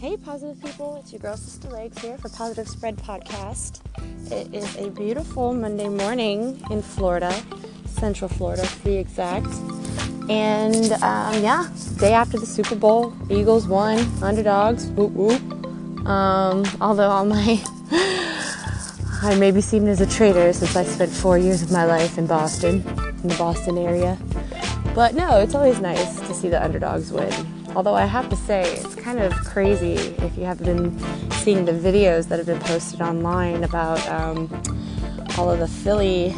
Hey, positive people, it's your girl Sister Legs here for Positive Spread Podcast. It is a beautiful Monday morning in Florida, Central Florida to be exact. And um, yeah, day after the Super Bowl, Eagles won, underdogs, whoop whoop. Um, although all my I may be seen as a traitor since I spent four years of my life in Boston, in the Boston area. But no, it's always nice to see the underdogs win. Although I have to say, it's kind of crazy if you have been seeing the videos that have been posted online about um, all of the Philly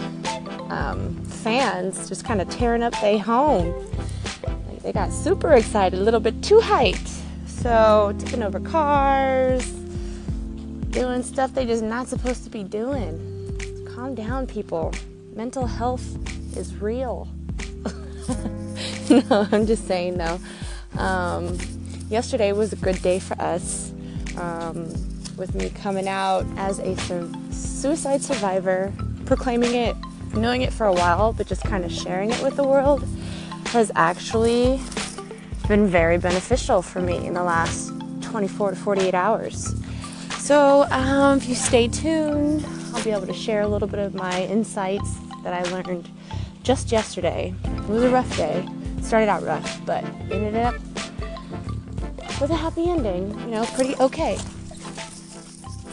um, fans just kind of tearing up their home. They got super excited, a little bit too hyped. So, tipping over cars, doing stuff they're just not supposed to be doing. Calm down, people. Mental health is real. no, I'm just saying though. Um, yesterday was a good day for us. Um, with me coming out as a su- suicide survivor, proclaiming it, knowing it for a while, but just kind of sharing it with the world has actually been very beneficial for me in the last 24 to 48 hours. So, um, if you stay tuned, I'll be able to share a little bit of my insights that I learned just yesterday. It was a rough day. Started out rough, but ended up with a happy ending. You know, pretty okay.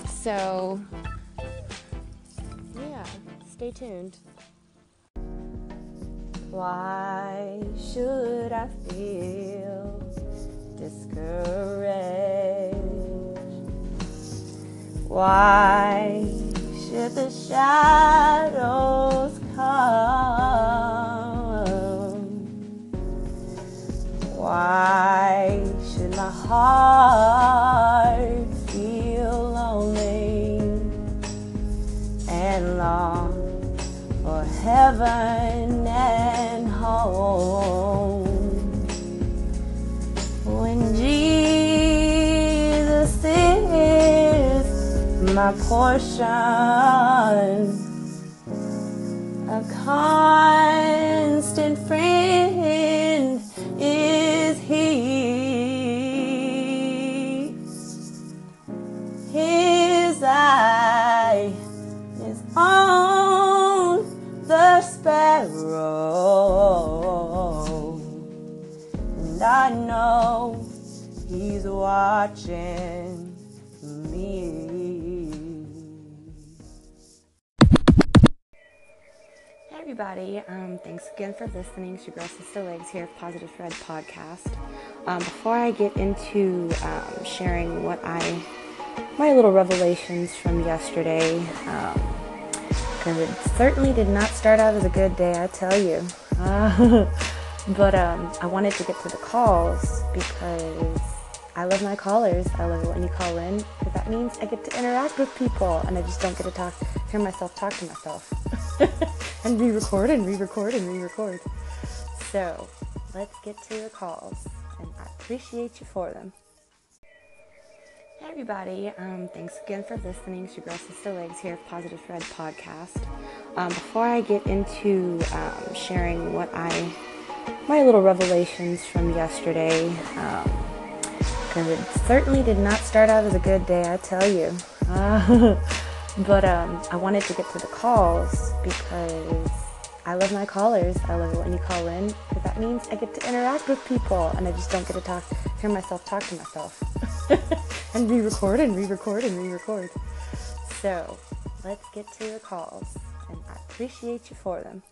So, yeah, stay tuned. Why should I feel discouraged? Why should the shadows come? Why should my heart feel lonely and long for heaven and home? When Jesus is my portion, a constant friend and I know He's watching me. Hey everybody, um, thanks again for listening. It's your girl Sister Legs here, of Positive Spread Podcast. Um, before I get into um, sharing what I, my little revelations from yesterday, because it certainly did not start out as a good day, I tell you. Uh, but um, I wanted to get to the calls because I love my callers. I love when you call in because that means I get to interact with people and I just don't get to talk, hear myself talk to myself and re-record and re-record and re-record. So let's get to the calls and I appreciate you for them. Hey everybody, um, thanks again for listening. It's your girl Sister Legs here, of Positive Spread Podcast. Um, before I get into um, sharing what I, my little revelations from yesterday, because it certainly did not start out as a good day, I tell you. Uh, but um, I wanted to get to the calls because I love my callers. I love when you call in because that means I get to interact with people and I just don't get to talk, hear myself talk to myself and re-record and re-record and re-record. So let's get to the calls and I appreciate you for them.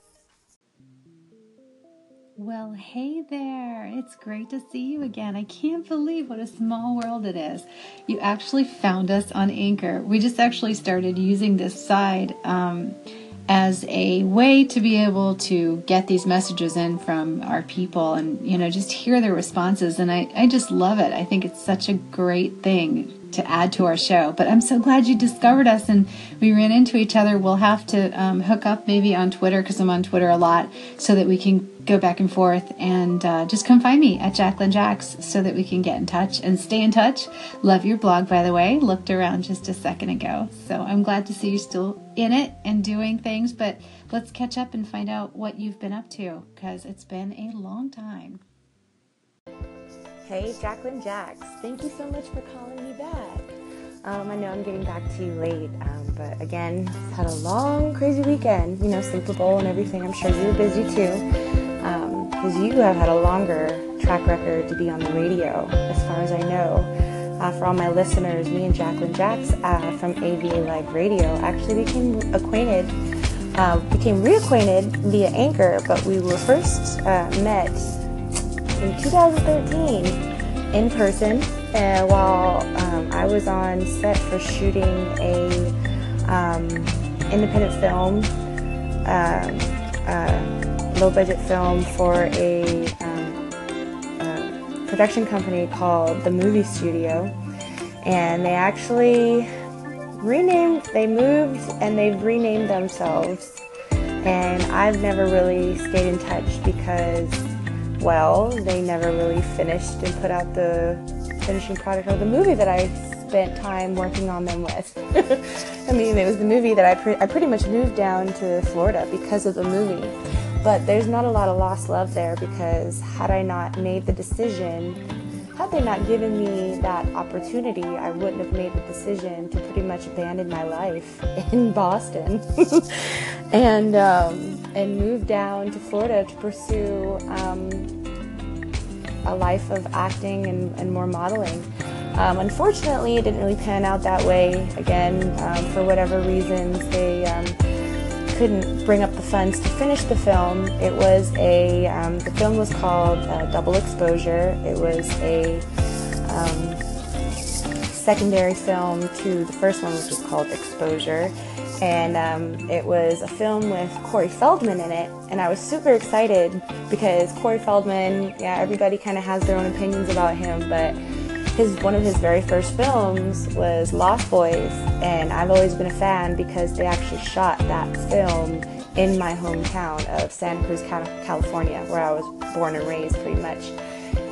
Well, hey there. It's great to see you again. I can't believe what a small world it is. You actually found us on Anchor. We just actually started using this side um, as a way to be able to get these messages in from our people and, you know, just hear their responses. And I, I just love it. I think it's such a great thing to add to our show. But I'm so glad you discovered us and we ran into each other. We'll have to um, hook up maybe on Twitter because I'm on Twitter a lot so that we can go back and forth and uh, just come find me at Jacqueline Jacks so that we can get in touch and stay in touch. Love your blog, by the way. Looked around just a second ago. So I'm glad to see you still in it and doing things. But let's catch up and find out what you've been up to because it's been a long time. Hey, Jacqueline Jacks. Thank you so much for calling me back. Um, I know I'm getting back to you late, um, but again, had a long, crazy weekend. You know, Super Bowl and everything. I'm sure you were busy too, because um, you have had a longer track record to be on the radio, as far as I know. Uh, for all my listeners, me and Jacqueline Jacks uh, from AVA Live Radio actually became acquainted, uh, became reacquainted via Anchor, but we were first uh, met in 2013 in person uh, while um, I was on set for shooting a um, independent film, um, uh, low budget film for a um, uh, production company called The Movie Studio, and they actually renamed, they moved and they've renamed themselves. And I've never really stayed in touch because well. They never really finished and put out the finishing product of the movie that I spent time working on them with. I mean, it was the movie that I, pre- I pretty much moved down to Florida because of the movie. But there's not a lot of lost love there because had I not made the decision, had they not given me that opportunity, I wouldn't have made the decision to pretty much abandon my life in Boston and um, and move down to Florida to pursue um, a life of acting and, and more modeling. Um, unfortunately, it didn't really pan out that way. Again, um, for whatever reasons, they um, couldn't bring up the funds to finish the film. It was a um, the film was called uh, Double Exposure. It was a um, secondary film to the first one, which was called Exposure, and um, it was a film with Corey Feldman in it. And I was super excited because Corey Feldman, yeah, everybody kind of has their own opinions about him, but his one of his very first films was Lost Boys, and I've always been a fan because they actually shot that film in my hometown of Santa Cruz, California, where I was born and raised, pretty much.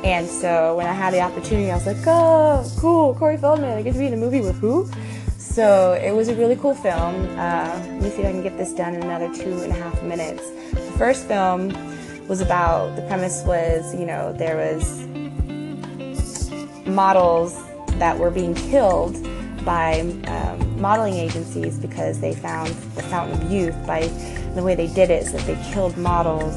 And so when I had the opportunity, I was like, "Oh, cool, Corey Feldman! I get to be in a movie with who?" So it was a really cool film. Uh, let me see if I can get this done in another two and a half minutes. The first film was about the premise was you know there was models that were being killed by um, modeling agencies because they found the fountain of youth by the way they did it is that they killed models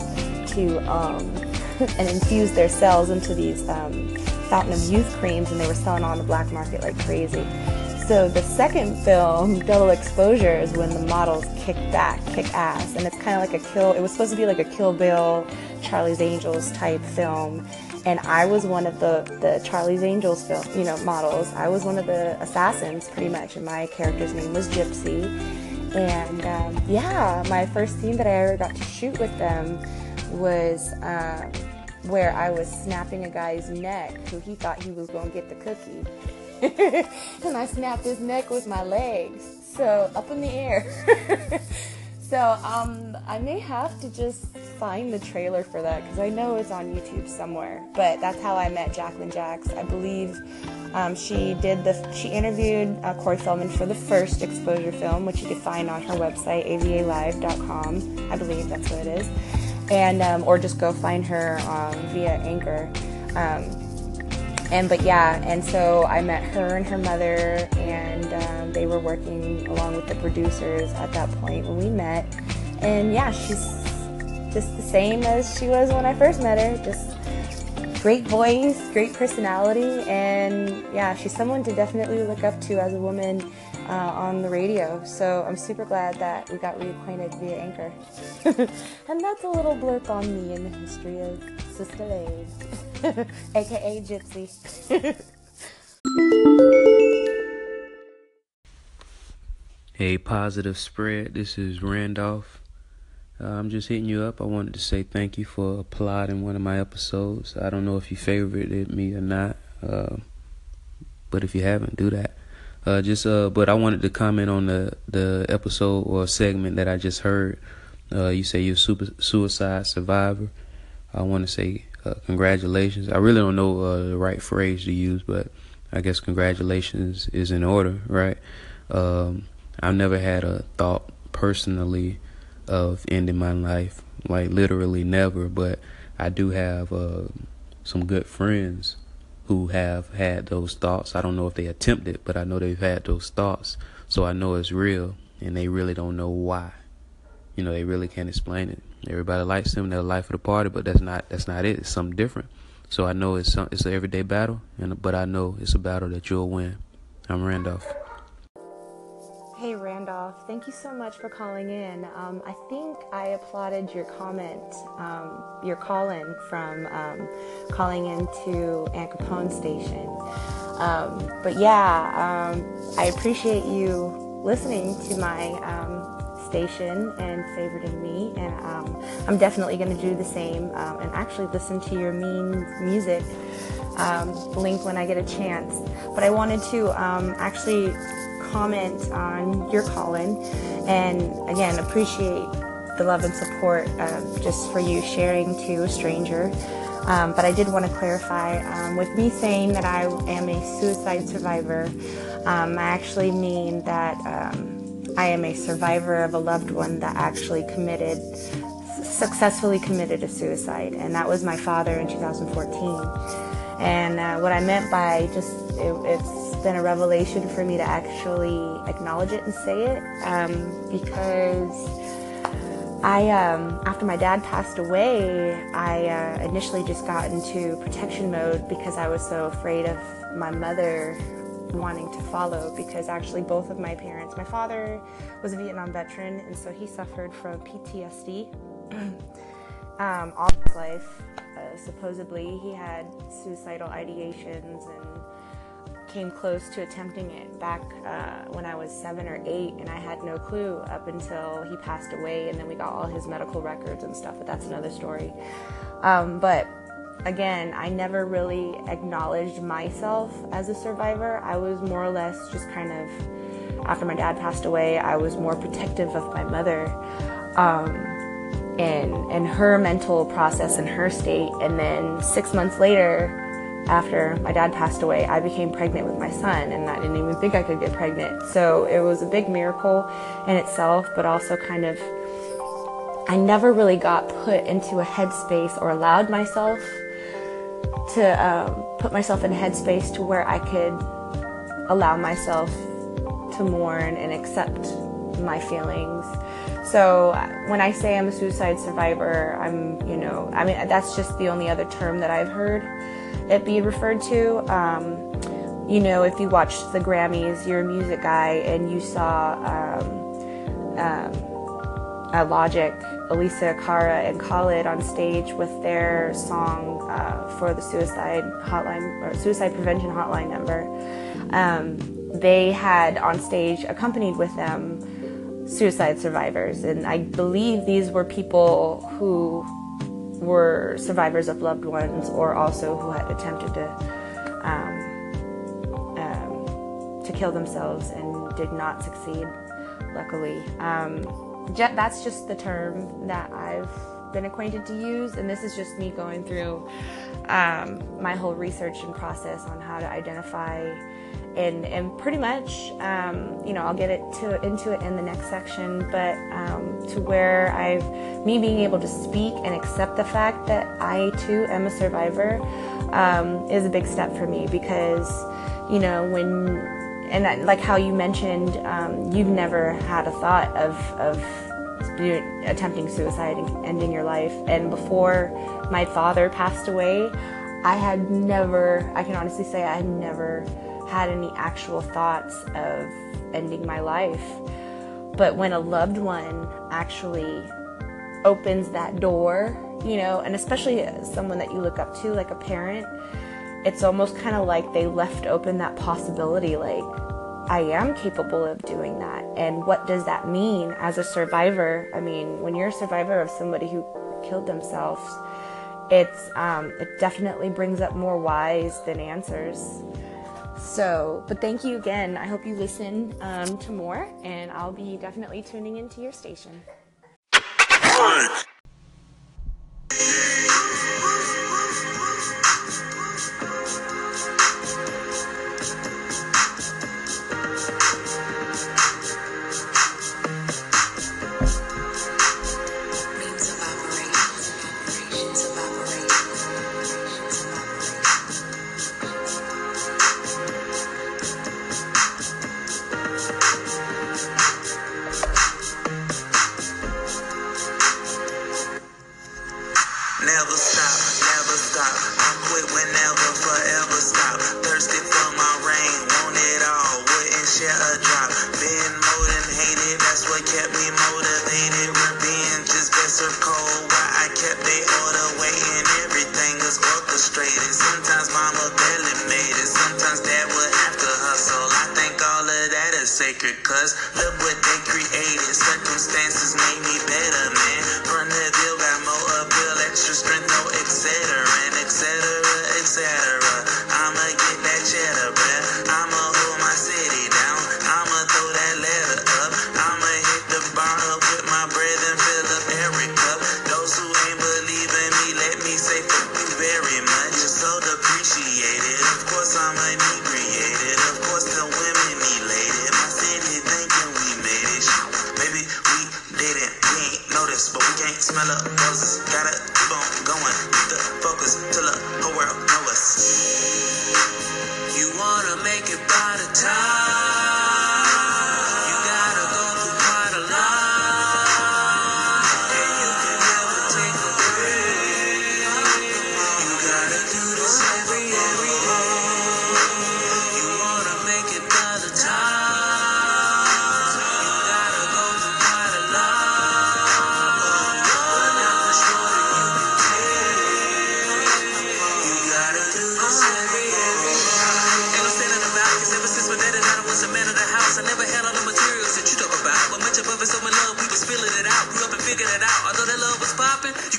to um, and infused their cells into these um, fountain of youth creams and they were selling on the black market like crazy so the second film, Double Exposure, is when the models kick back, kick ass, and it's kind of like a kill. It was supposed to be like a Kill Bill, Charlie's Angels type film, and I was one of the the Charlie's Angels film, you know, models. I was one of the assassins, pretty much, and my character's name was Gypsy. And um, yeah, my first scene that I ever got to shoot with them was. Um, where I was snapping a guy's neck who he thought he was going to get the cookie. and I snapped his neck with my legs. So up in the air. so um, I may have to just find the trailer for that because I know it's on YouTube somewhere. But that's how I met Jacqueline Jacks. I believe um, she did the she interviewed uh, Corey Feldman for the first exposure film, which you can find on her website avalive.com. I believe that's what it is, and um, or just go find her um, via Anchor. Um, and but yeah, and so I met her and her mother, and um, they were working along with the producers at that point when we met. And yeah, she's just the same as she was when I first met her. Just great voice, great personality, and yeah, she's someone to definitely look up to as a woman uh, on the radio. So I'm super glad that we got reacquainted via Anchor. and that's a little blurb on me in the history of Sister Legs. aka Gypsy. hey, positive spread. This is Randolph. Uh, I'm just hitting you up. I wanted to say thank you for applauding one of my episodes. I don't know if you favorited me or not, uh, but if you haven't, do that. Uh, just uh, but I wanted to comment on the the episode or segment that I just heard. Uh, you say you're a super suicide survivor. I want to say uh, congratulations. I really don't know uh, the right phrase to use, but I guess congratulations is in order, right? Um, I've never had a thought personally of ending my life, like literally never, but I do have uh, some good friends who have had those thoughts. I don't know if they attempted, but I know they've had those thoughts. So I know it's real, and they really don't know why. You know, they really can't explain it. Everybody likes them; they're the life of the party, but that's not that's not it. It's something different. So I know it's some, it's an everyday battle, and but I know it's a battle that you'll win. I'm Randolph. Hey Randolph, thank you so much for calling in. Um, I think I applauded your comment, um, your call in from um, calling into Aunt Capone station. Um, but yeah, um, I appreciate you listening to my um, station and favoriting me, and I'm definitely going to do the same and actually listen to your mean music link when I get a chance. But I wanted to actually comment on your call-in and again appreciate the love and support uh, just for you sharing to a stranger. Um, but I did want to clarify um, with me saying that I am a suicide survivor, um, I actually mean that um, I am a survivor of a loved one that actually committed, successfully committed a suicide, and that was my father in 2014. And uh, what I meant by just, it, it's been a revelation for me to actually acknowledge it and say it um, because I, um, after my dad passed away, I uh, initially just got into protection mode because I was so afraid of my mother wanting to follow because actually both of my parents, my father was a Vietnam veteran and so he suffered from PTSD um, all his life. Uh, supposedly he had suicidal ideations and came close to attempting it back uh, when I was seven or eight, and I had no clue up until he passed away, and then we got all his medical records and stuff, but that's another story. Um, but again, I never really acknowledged myself as a survivor. I was more or less just kind of, after my dad passed away, I was more protective of my mother. Um, and, and her mental process and her state. And then six months later, after my dad passed away, I became pregnant with my son, and I didn't even think I could get pregnant. So it was a big miracle in itself, but also kind of, I never really got put into a headspace or allowed myself to um, put myself in a headspace to where I could allow myself to mourn and accept my feelings. So when I say I'm a suicide survivor, I'm, you know, I mean, that's just the only other term that I've heard it be referred to. Um, you know, if you watched the Grammys, you're a music guy, and you saw um, um, Logic, Alessia Cara, and Khalid on stage with their song uh, for the suicide hotline or suicide prevention hotline number. Um, they had on stage, accompanied with them, suicide survivors, and I believe these were people who were survivors of loved ones or also who had attempted to um, um, to kill themselves and did not succeed luckily um, that's just the term that I've been acquainted to use and this is just me going through um, my whole research and process on how to identify and and pretty much um, you know I'll get it to into it in the next section but um, to where I've me being able to speak and accept the fact that I too am a survivor um, is a big step for me because you know when and that, like how you mentioned um, you've never had a thought of of attempting suicide and ending your life and before my father passed away I had never I can honestly say I had never had any actual thoughts of ending my life. But when a loved one actually opens that door, you know, and especially someone that you look up to, like a parent, it's almost kind of like they left open that possibility like, I am capable of doing that. And what does that mean as a survivor? I mean, when you're a survivor of somebody who killed themselves, it's um, it definitely brings up more whys than answers. So, but thank you again. I hope you listen um, to more, and I'll be definitely tuning into your station. Cause look can't smell up roses. Gotta keep on going. The focus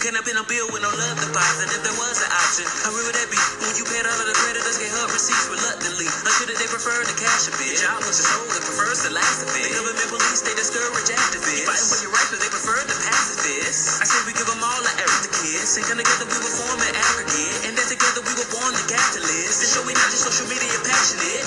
can't have been a bill with no love deposit. If there was an option, how real would that be? When you paid all of the creditors, get her receipts reluctantly. Until that they prefer to cash a bit. Job was your soul, it prefers to last a bit. The government police, they discourage activists. Fighting for your rights, but they prefer the pacifists. I said we give them all the Eric the kids. And together, we were forming aggregate. And then together, we were born the capitalists. To show we not just social media passionate.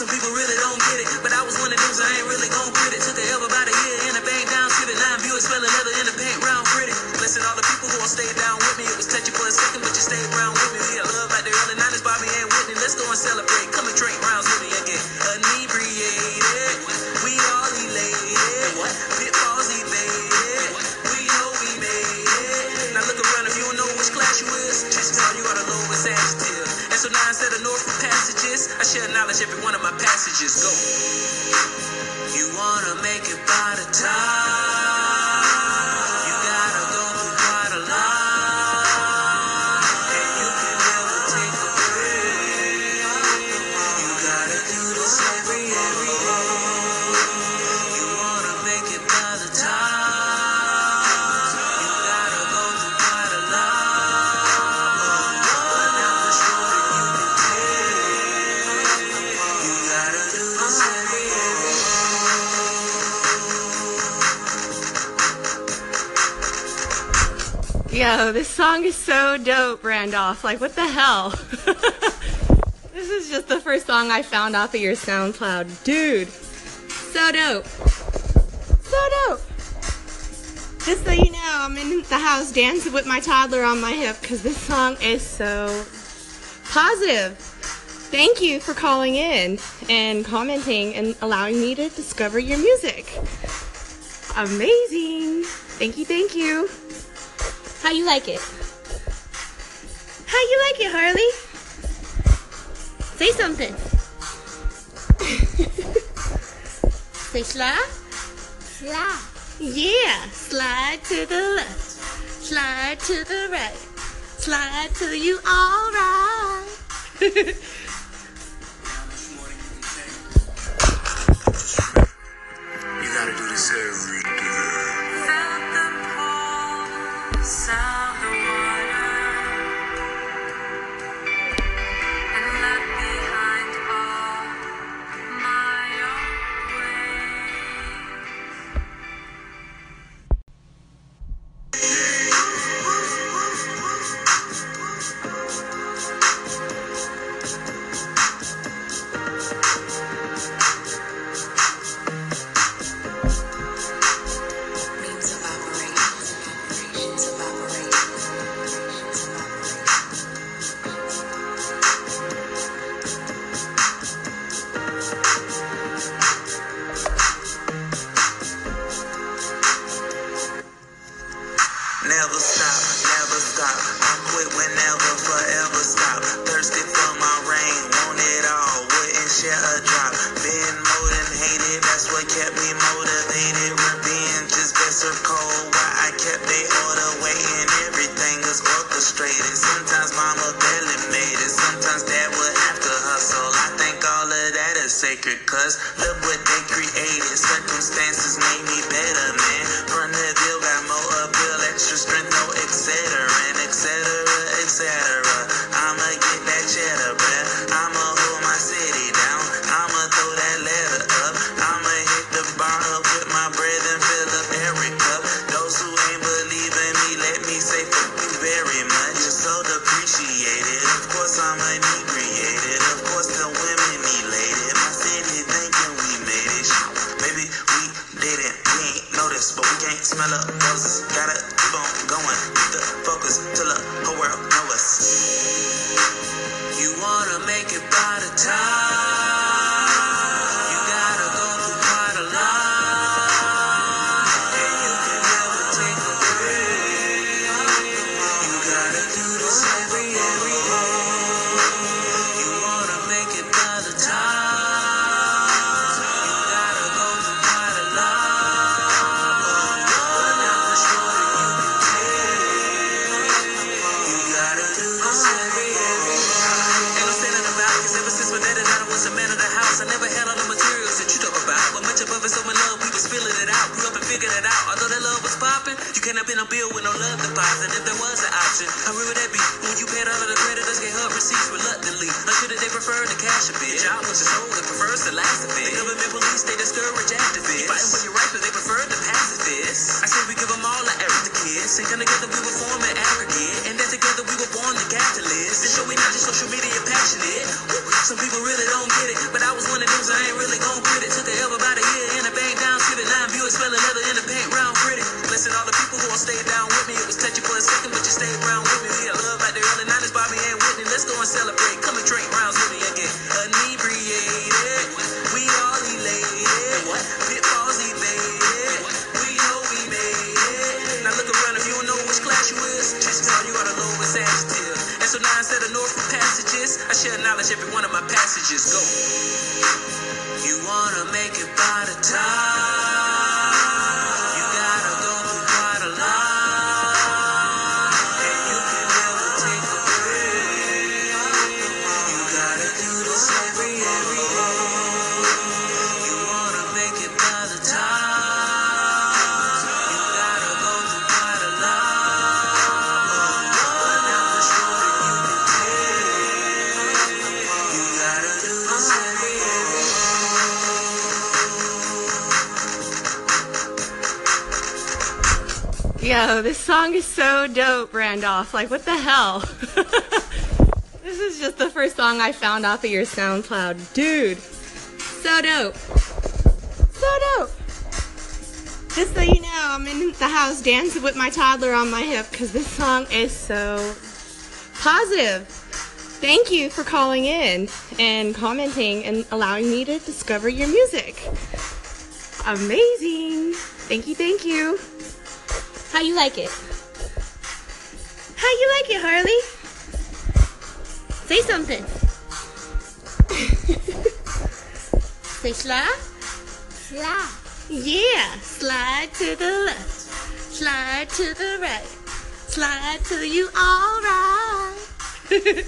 Some people really don't get it. But I was one of them, so I ain't really gon' quit it. Took a L about a year and a bang down, civic nine viewers, spelling leather in the paint, round pretty. Blessing all the people who all stayed down with me. It was touchy for a second, but you stayed around with me. We had love like the early 90s, Bobby and Whitney. Let's go and celebrate. Come and drink rounds with me and get inebriated. We all elated. Pitfalls evaded. We know we made it. Now look around if you don't know which class you is. Just tell you are the lowest adjective. And so now instead of Norfolk passages, I share knowledge every one of my passages. Go. You wanna make it by the time. This song is so dope, Randolph. Like, what the hell? this is just the first song I found off of your SoundCloud. Dude, so dope. So dope. Just so you know, I'm in the house dancing with my toddler on my hip because this song is so positive. Thank you for calling in and commenting and allowing me to discover your music. Amazing. Thank you, thank you. How you like it? How you like it, Harley? Say something. Say slide. Slide. Yeah. Slide to the left. Slide to the right. Slide till you all right. prefer to cash a bitch. Jobless is old and prefers to laugh. know. This song is so dope, Randolph. Like, what the hell? this is just the first song I found off of your SoundCloud. Dude, so dope. So dope. Just so you know, I'm in the house dancing with my toddler on my hip because this song is so positive. Thank you for calling in and commenting and allowing me to discover your music. Amazing. Thank you, thank you. How you like it? How you like it, Harley? Say something. Say slide. Slide. Yeah. Slide to the left. Slide to the right. Slide to you all right.